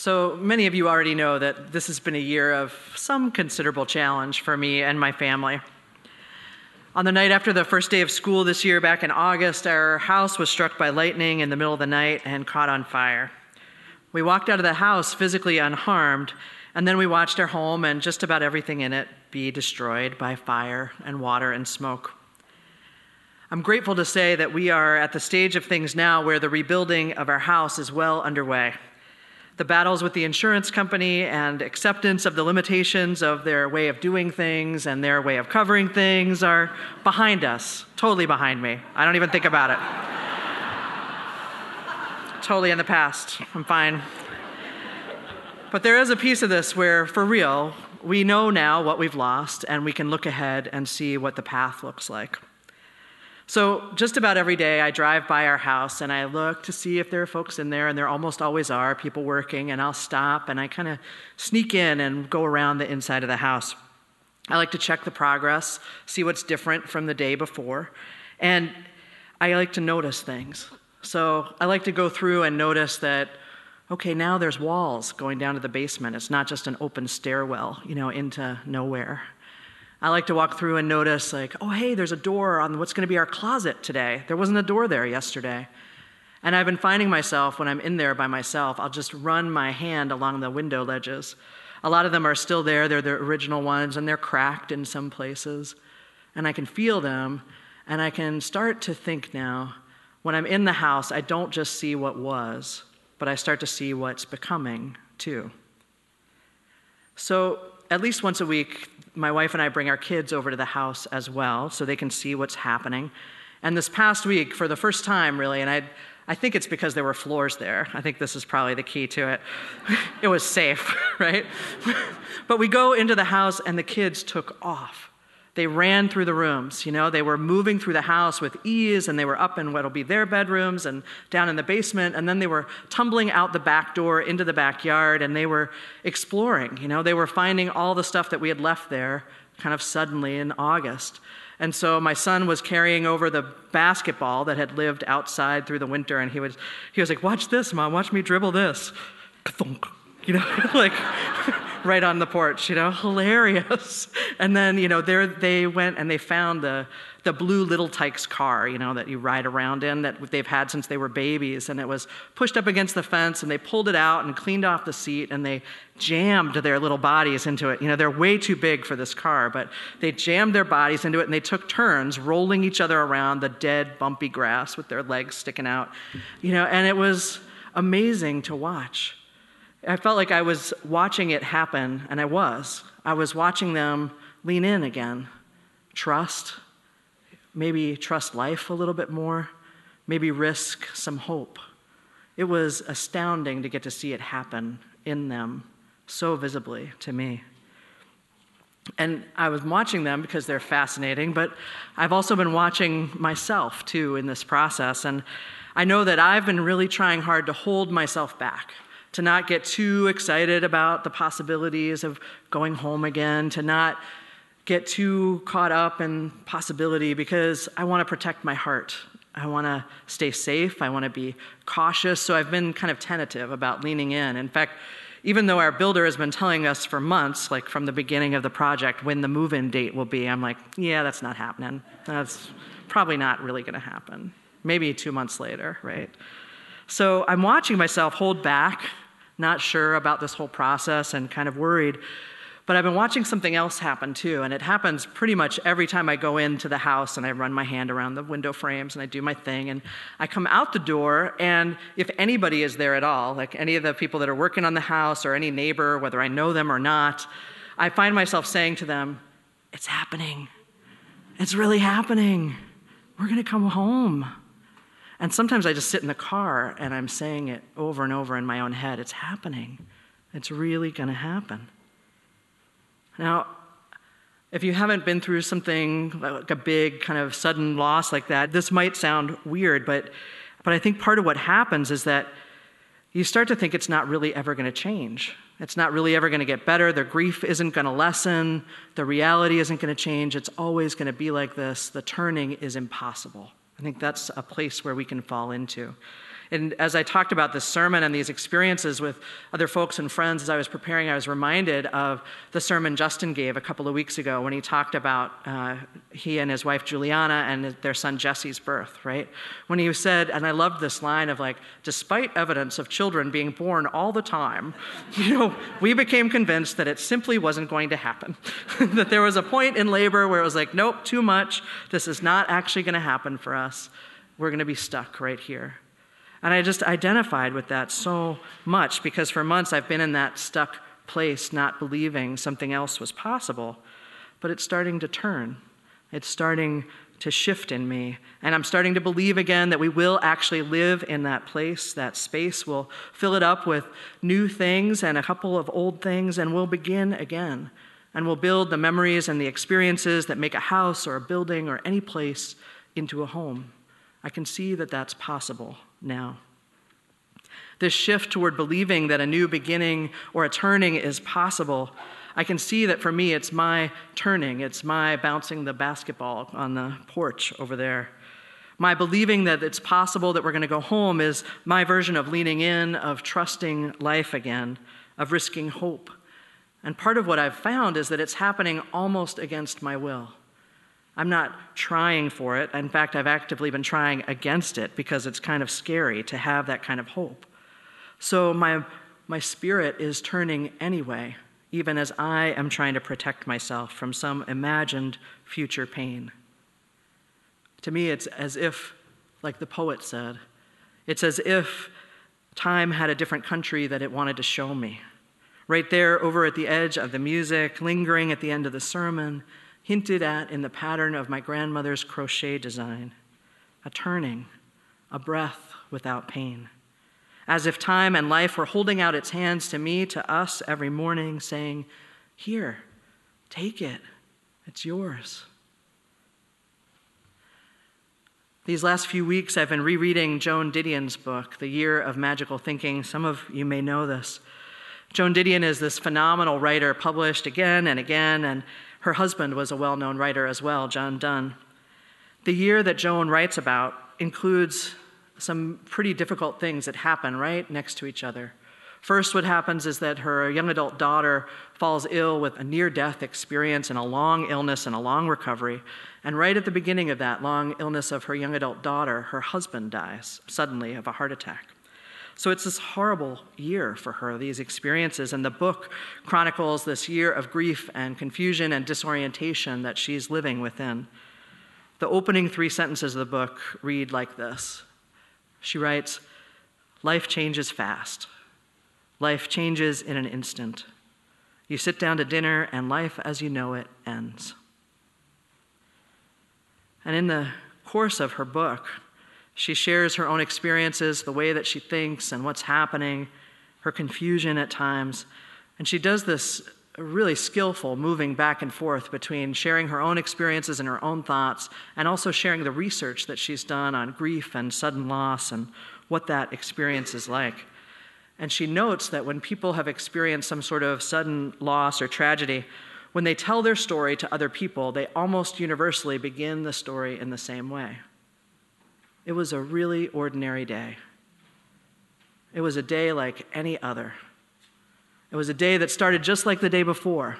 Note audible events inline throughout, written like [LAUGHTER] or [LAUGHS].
So, many of you already know that this has been a year of some considerable challenge for me and my family. On the night after the first day of school this year, back in August, our house was struck by lightning in the middle of the night and caught on fire. We walked out of the house physically unharmed, and then we watched our home and just about everything in it be destroyed by fire and water and smoke. I'm grateful to say that we are at the stage of things now where the rebuilding of our house is well underway. The battles with the insurance company and acceptance of the limitations of their way of doing things and their way of covering things are behind us, totally behind me. I don't even think about it. [LAUGHS] totally in the past. I'm fine. But there is a piece of this where, for real, we know now what we've lost and we can look ahead and see what the path looks like. So, just about every day, I drive by our house and I look to see if there are folks in there, and there almost always are people working, and I'll stop and I kind of sneak in and go around the inside of the house. I like to check the progress, see what's different from the day before, and I like to notice things. So, I like to go through and notice that, okay, now there's walls going down to the basement. It's not just an open stairwell, you know, into nowhere. I like to walk through and notice, like, oh, hey, there's a door on what's going to be our closet today. There wasn't a door there yesterday. And I've been finding myself when I'm in there by myself, I'll just run my hand along the window ledges. A lot of them are still there, they're the original ones, and they're cracked in some places. And I can feel them, and I can start to think now when I'm in the house, I don't just see what was, but I start to see what's becoming too. So, at least once a week, my wife and I bring our kids over to the house as well so they can see what's happening. And this past week, for the first time, really, and I, I think it's because there were floors there. I think this is probably the key to it. [LAUGHS] it was safe, [LAUGHS] right? [LAUGHS] but we go into the house, and the kids took off. They ran through the rooms, you know, they were moving through the house with ease, and they were up in what'll be their bedrooms and down in the basement, and then they were tumbling out the back door into the backyard, and they were exploring, you know, they were finding all the stuff that we had left there kind of suddenly in August. And so my son was carrying over the basketball that had lived outside through the winter, and he was, he was like, Watch this, mom, watch me dribble this. You know, [LAUGHS] like right on the porch, you know, [LAUGHS] hilarious. And then, you know, there they went and they found the, the blue Little Tikes car, you know, that you ride around in that they've had since they were babies. And it was pushed up against the fence and they pulled it out and cleaned off the seat and they jammed their little bodies into it. You know, they're way too big for this car, but they jammed their bodies into it and they took turns rolling each other around the dead, bumpy grass with their legs sticking out. You know, and it was amazing to watch. I felt like I was watching it happen, and I was. I was watching them lean in again, trust, maybe trust life a little bit more, maybe risk some hope. It was astounding to get to see it happen in them so visibly to me. And I was watching them because they're fascinating, but I've also been watching myself too in this process. And I know that I've been really trying hard to hold myself back to not get too excited about the possibilities of going home again, to not get too caught up in possibility because I want to protect my heart. I want to stay safe. I want to be cautious. So I've been kind of tentative about leaning in. In fact, even though our builder has been telling us for months, like from the beginning of the project, when the move in date will be, I'm like, yeah, that's not happening. That's probably not really going to happen. Maybe two months later, right? So I'm watching myself hold back, not sure about this whole process and kind of worried. But I've been watching something else happen too, and it happens pretty much every time I go into the house and I run my hand around the window frames and I do my thing. And I come out the door, and if anybody is there at all, like any of the people that are working on the house or any neighbor, whether I know them or not, I find myself saying to them, It's happening. It's really happening. We're going to come home. And sometimes I just sit in the car and I'm saying it over and over in my own head it's happening. It's really going to happen. Now, if you haven't been through something like a big kind of sudden loss like that, this might sound weird, but, but I think part of what happens is that you start to think it's not really ever going to change. It's not really ever going to get better. The grief isn't going to lessen. The reality isn't going to change. It's always going to be like this. The turning is impossible. I think that's a place where we can fall into. And as I talked about this sermon and these experiences with other folks and friends as I was preparing, I was reminded of the sermon Justin gave a couple of weeks ago when he talked about uh, he and his wife Juliana and their son Jesse's birth, right? When he said, and I loved this line of like, despite evidence of children being born all the time, [LAUGHS] you know, we became convinced that it simply wasn't going to happen. [LAUGHS] that there was a point in labor where it was like, nope, too much. This is not actually going to happen for us. We're going to be stuck right here. And I just identified with that so much because for months I've been in that stuck place, not believing something else was possible. But it's starting to turn, it's starting to shift in me. And I'm starting to believe again that we will actually live in that place, that space. We'll fill it up with new things and a couple of old things, and we'll begin again. And we'll build the memories and the experiences that make a house or a building or any place into a home. I can see that that's possible now. This shift toward believing that a new beginning or a turning is possible, I can see that for me it's my turning, it's my bouncing the basketball on the porch over there. My believing that it's possible that we're going to go home is my version of leaning in, of trusting life again, of risking hope. And part of what I've found is that it's happening almost against my will. I'm not trying for it. In fact, I've actively been trying against it because it's kind of scary to have that kind of hope. So my, my spirit is turning anyway, even as I am trying to protect myself from some imagined future pain. To me, it's as if, like the poet said, it's as if time had a different country that it wanted to show me. Right there, over at the edge of the music, lingering at the end of the sermon, hinted at in the pattern of my grandmother's crochet design a turning, a breath without pain. As if time and life were holding out its hands to me, to us every morning, saying, Here, take it, it's yours. These last few weeks, I've been rereading Joan Didion's book, The Year of Magical Thinking. Some of you may know this. Joan Didion is this phenomenal writer, published again and again, and her husband was a well known writer as well, John Dunne. The year that Joan writes about includes some pretty difficult things that happen right next to each other. First, what happens is that her young adult daughter falls ill with a near death experience and a long illness and a long recovery. And right at the beginning of that long illness of her young adult daughter, her husband dies suddenly of a heart attack. So it's this horrible year for her, these experiences. And the book chronicles this year of grief and confusion and disorientation that she's living within. The opening three sentences of the book read like this She writes, Life changes fast. Life changes in an instant. You sit down to dinner, and life as you know it ends. And in the course of her book, she shares her own experiences, the way that she thinks, and what's happening, her confusion at times. And she does this really skillful moving back and forth between sharing her own experiences and her own thoughts, and also sharing the research that she's done on grief and sudden loss and what that experience is like. And she notes that when people have experienced some sort of sudden loss or tragedy, when they tell their story to other people, they almost universally begin the story in the same way. It was a really ordinary day. It was a day like any other. It was a day that started just like the day before.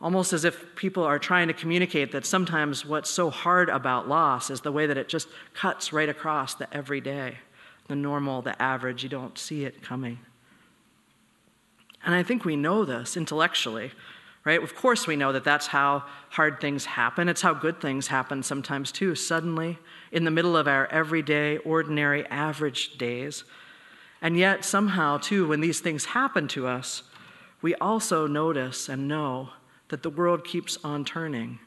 Almost as if people are trying to communicate that sometimes what's so hard about loss is the way that it just cuts right across the everyday, the normal, the average. You don't see it coming. And I think we know this intellectually right? Of course, we know that that's how hard things happen. It's how good things happen sometimes, too, suddenly, in the middle of our everyday, ordinary, average days. And yet, somehow, too, when these things happen to us, we also notice and know that the world keeps on turning,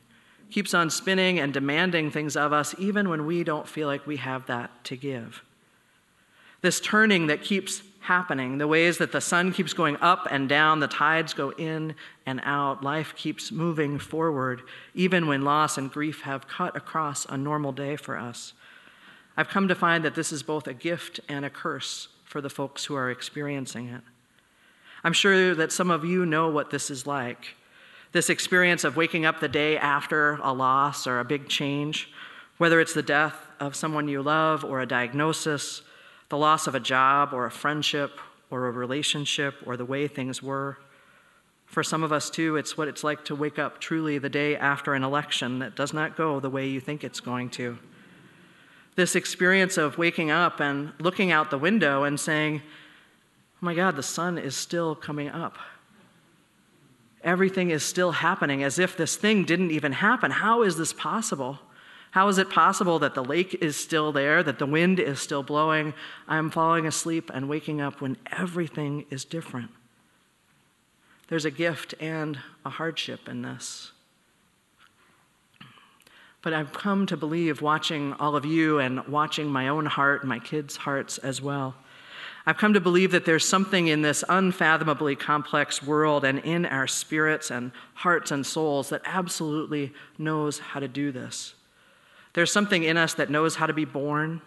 keeps on spinning and demanding things of us, even when we don't feel like we have that to give. This turning that keeps happening, the ways that the sun keeps going up and down, the tides go in and out, life keeps moving forward, even when loss and grief have cut across a normal day for us. I've come to find that this is both a gift and a curse for the folks who are experiencing it. I'm sure that some of you know what this is like this experience of waking up the day after a loss or a big change, whether it's the death of someone you love or a diagnosis, the loss of a job or a friendship or a relationship or the way things were. For some of us, too, it's what it's like to wake up truly the day after an election that does not go the way you think it's going to. This experience of waking up and looking out the window and saying, Oh my God, the sun is still coming up. Everything is still happening as if this thing didn't even happen. How is this possible? How is it possible that the lake is still there, that the wind is still blowing? I'm falling asleep and waking up when everything is different. There's a gift and a hardship in this. But I've come to believe, watching all of you and watching my own heart, my kids' hearts as well, I've come to believe that there's something in this unfathomably complex world and in our spirits and hearts and souls that absolutely knows how to do this. There's something in us that knows how to be born,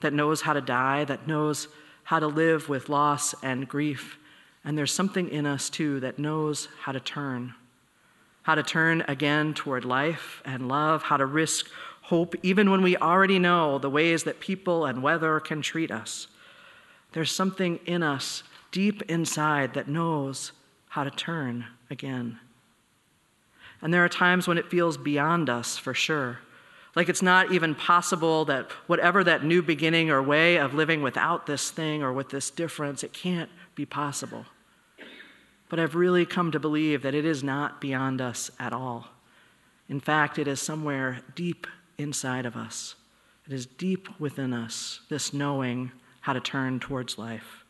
that knows how to die, that knows how to live with loss and grief. And there's something in us, too, that knows how to turn. How to turn again toward life and love, how to risk hope, even when we already know the ways that people and weather can treat us. There's something in us deep inside that knows how to turn again. And there are times when it feels beyond us, for sure. Like it's not even possible that whatever that new beginning or way of living without this thing or with this difference, it can't be possible. But I've really come to believe that it is not beyond us at all. In fact, it is somewhere deep inside of us. It is deep within us, this knowing how to turn towards life.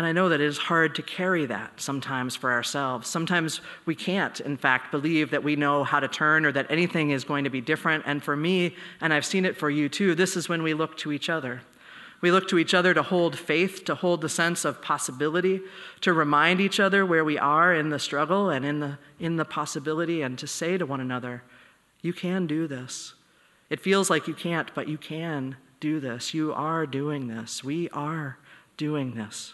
And I know that it is hard to carry that sometimes for ourselves. Sometimes we can't, in fact, believe that we know how to turn or that anything is going to be different. And for me, and I've seen it for you too, this is when we look to each other. We look to each other to hold faith, to hold the sense of possibility, to remind each other where we are in the struggle and in the, in the possibility, and to say to one another, You can do this. It feels like you can't, but you can do this. You are doing this. We are doing this.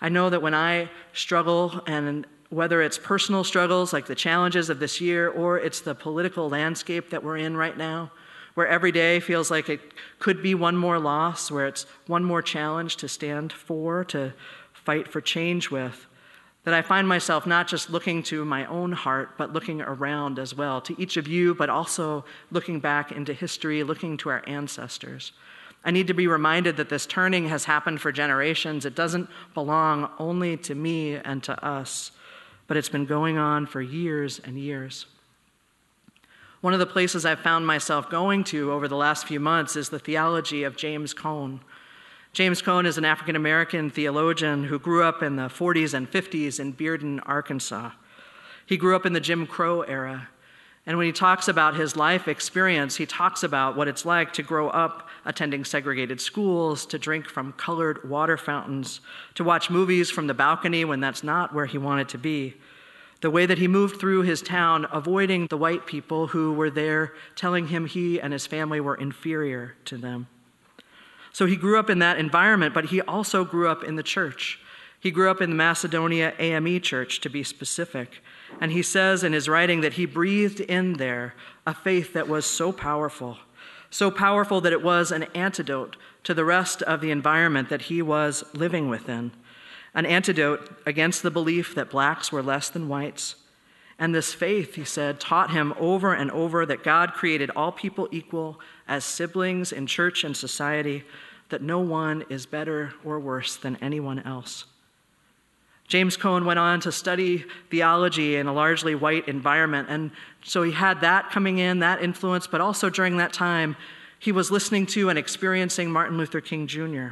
I know that when I struggle, and whether it's personal struggles like the challenges of this year, or it's the political landscape that we're in right now, where every day feels like it could be one more loss, where it's one more challenge to stand for, to fight for change with, that I find myself not just looking to my own heart, but looking around as well, to each of you, but also looking back into history, looking to our ancestors. I need to be reminded that this turning has happened for generations. It doesn't belong only to me and to us, but it's been going on for years and years. One of the places I've found myself going to over the last few months is the theology of James Cone. James Cone is an African American theologian who grew up in the 40s and 50s in Bearden, Arkansas. He grew up in the Jim Crow era. And when he talks about his life experience, he talks about what it's like to grow up attending segregated schools, to drink from colored water fountains, to watch movies from the balcony when that's not where he wanted to be. The way that he moved through his town, avoiding the white people who were there, telling him he and his family were inferior to them. So he grew up in that environment, but he also grew up in the church. He grew up in the Macedonia AME church, to be specific. And he says in his writing that he breathed in there a faith that was so powerful, so powerful that it was an antidote to the rest of the environment that he was living within, an antidote against the belief that blacks were less than whites. And this faith, he said, taught him over and over that God created all people equal as siblings in church and society, that no one is better or worse than anyone else. James Cone went on to study theology in a largely white environment. And so he had that coming in, that influence, but also during that time, he was listening to and experiencing Martin Luther King Jr.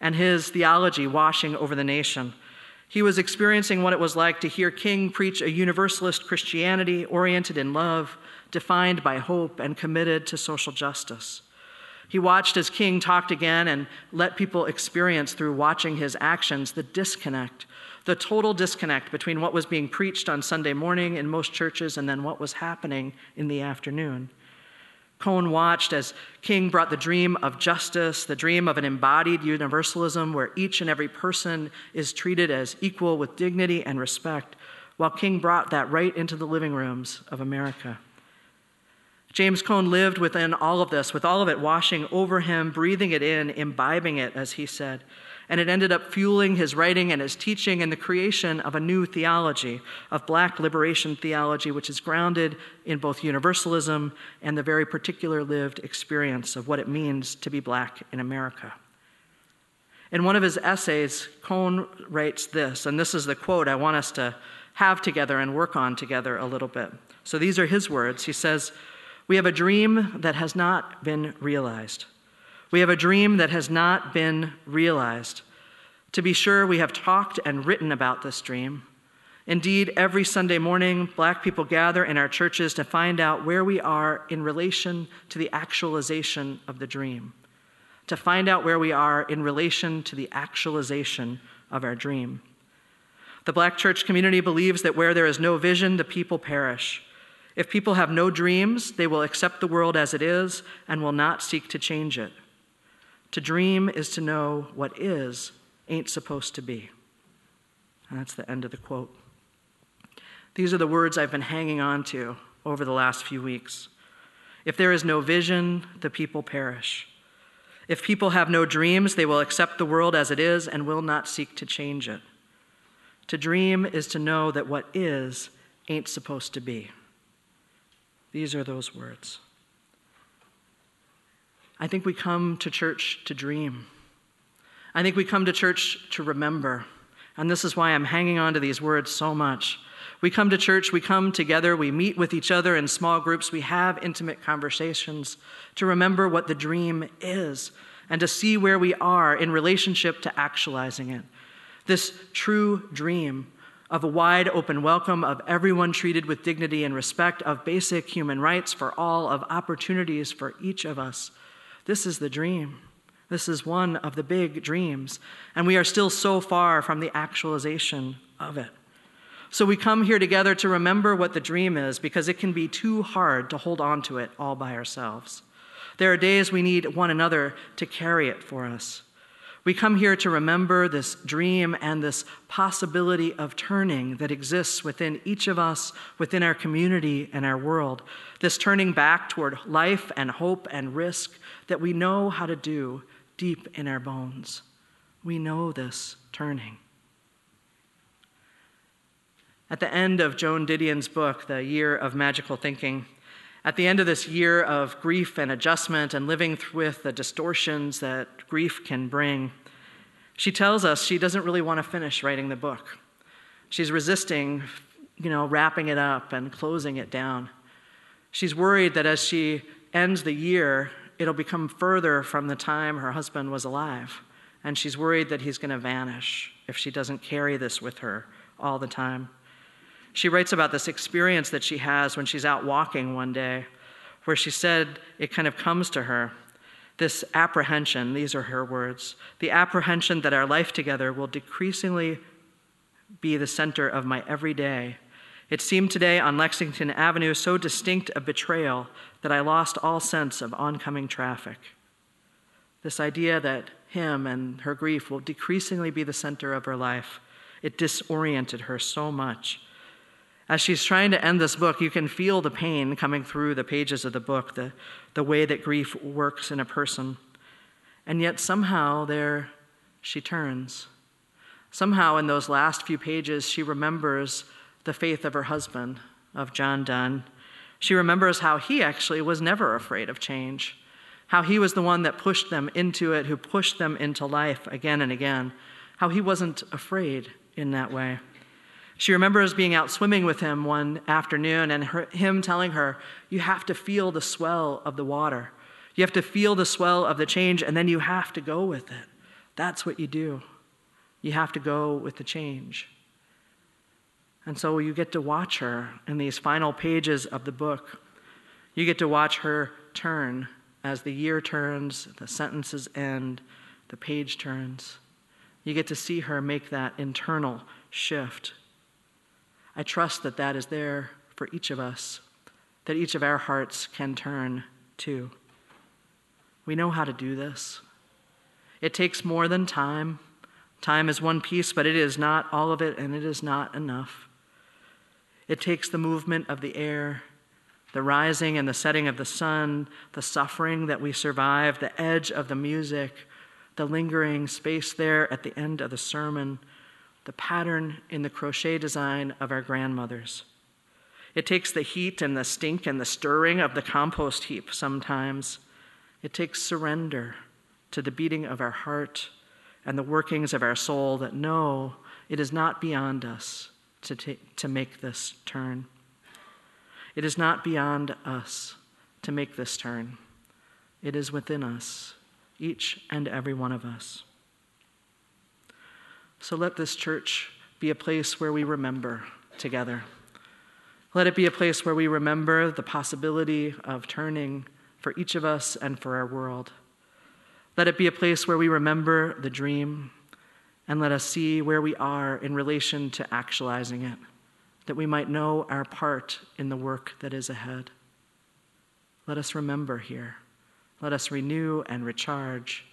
and his theology washing over the nation. He was experiencing what it was like to hear King preach a universalist Christianity oriented in love, defined by hope, and committed to social justice. He watched as King talked again and let people experience through watching his actions the disconnect the total disconnect between what was being preached on Sunday morning in most churches and then what was happening in the afternoon. Cone watched as King brought the dream of justice, the dream of an embodied universalism where each and every person is treated as equal with dignity and respect, while King brought that right into the living rooms of America. James Cone lived within all of this, with all of it washing over him, breathing it in, imbibing it, as he said. And it ended up fueling his writing and his teaching and the creation of a new theology, of black liberation theology, which is grounded in both universalism and the very particular lived experience of what it means to be black in America. In one of his essays, Cone writes this, and this is the quote I want us to have together and work on together a little bit. So these are his words. He says, We have a dream that has not been realized. We have a dream that has not been realized. To be sure, we have talked and written about this dream. Indeed, every Sunday morning, black people gather in our churches to find out where we are in relation to the actualization of the dream, to find out where we are in relation to the actualization of our dream. The black church community believes that where there is no vision, the people perish. If people have no dreams, they will accept the world as it is and will not seek to change it. To dream is to know what is ain't supposed to be. And that's the end of the quote. These are the words I've been hanging on to over the last few weeks. If there is no vision, the people perish. If people have no dreams, they will accept the world as it is and will not seek to change it. To dream is to know that what is ain't supposed to be. These are those words. I think we come to church to dream. I think we come to church to remember. And this is why I'm hanging on to these words so much. We come to church, we come together, we meet with each other in small groups, we have intimate conversations to remember what the dream is and to see where we are in relationship to actualizing it. This true dream of a wide open welcome, of everyone treated with dignity and respect, of basic human rights for all, of opportunities for each of us. This is the dream. This is one of the big dreams. And we are still so far from the actualization of it. So we come here together to remember what the dream is because it can be too hard to hold on to it all by ourselves. There are days we need one another to carry it for us. We come here to remember this dream and this possibility of turning that exists within each of us, within our community and our world. This turning back toward life and hope and risk that we know how to do deep in our bones. We know this turning. At the end of Joan Didion's book, The Year of Magical Thinking, at the end of this year of grief and adjustment and living with the distortions that grief can bring, she tells us she doesn't really want to finish writing the book. She's resisting, you know, wrapping it up and closing it down. She's worried that as she ends the year, it'll become further from the time her husband was alive. And she's worried that he's going to vanish if she doesn't carry this with her all the time. She writes about this experience that she has when she's out walking one day, where she said it kind of comes to her this apprehension, these are her words, the apprehension that our life together will decreasingly be the center of my everyday. It seemed today on Lexington Avenue so distinct a betrayal that I lost all sense of oncoming traffic. This idea that him and her grief will decreasingly be the center of her life, it disoriented her so much. As she's trying to end this book, you can feel the pain coming through the pages of the book, the, the way that grief works in a person. And yet, somehow, there she turns. Somehow, in those last few pages, she remembers the faith of her husband, of John Dunne. She remembers how he actually was never afraid of change, how he was the one that pushed them into it, who pushed them into life again and again, how he wasn't afraid in that way. She remembers being out swimming with him one afternoon and her, him telling her, You have to feel the swell of the water. You have to feel the swell of the change, and then you have to go with it. That's what you do. You have to go with the change. And so you get to watch her in these final pages of the book. You get to watch her turn as the year turns, the sentences end, the page turns. You get to see her make that internal shift I trust that that is there for each of us, that each of our hearts can turn to. We know how to do this. It takes more than time. Time is one piece, but it is not all of it, and it is not enough. It takes the movement of the air, the rising and the setting of the sun, the suffering that we survive, the edge of the music, the lingering space there at the end of the sermon, the pattern in the crochet design of our grandmothers. It takes the heat and the stink and the stirring of the compost heap sometimes. It takes surrender to the beating of our heart and the workings of our soul that know it is not beyond us to, take, to make this turn. It is not beyond us to make this turn. It is within us, each and every one of us. So let this church be a place where we remember together. Let it be a place where we remember the possibility of turning for each of us and for our world. Let it be a place where we remember the dream and let us see where we are in relation to actualizing it, that we might know our part in the work that is ahead. Let us remember here. Let us renew and recharge,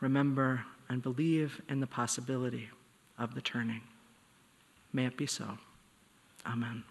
remember and believe in the possibility of the turning. May it be so. Amen.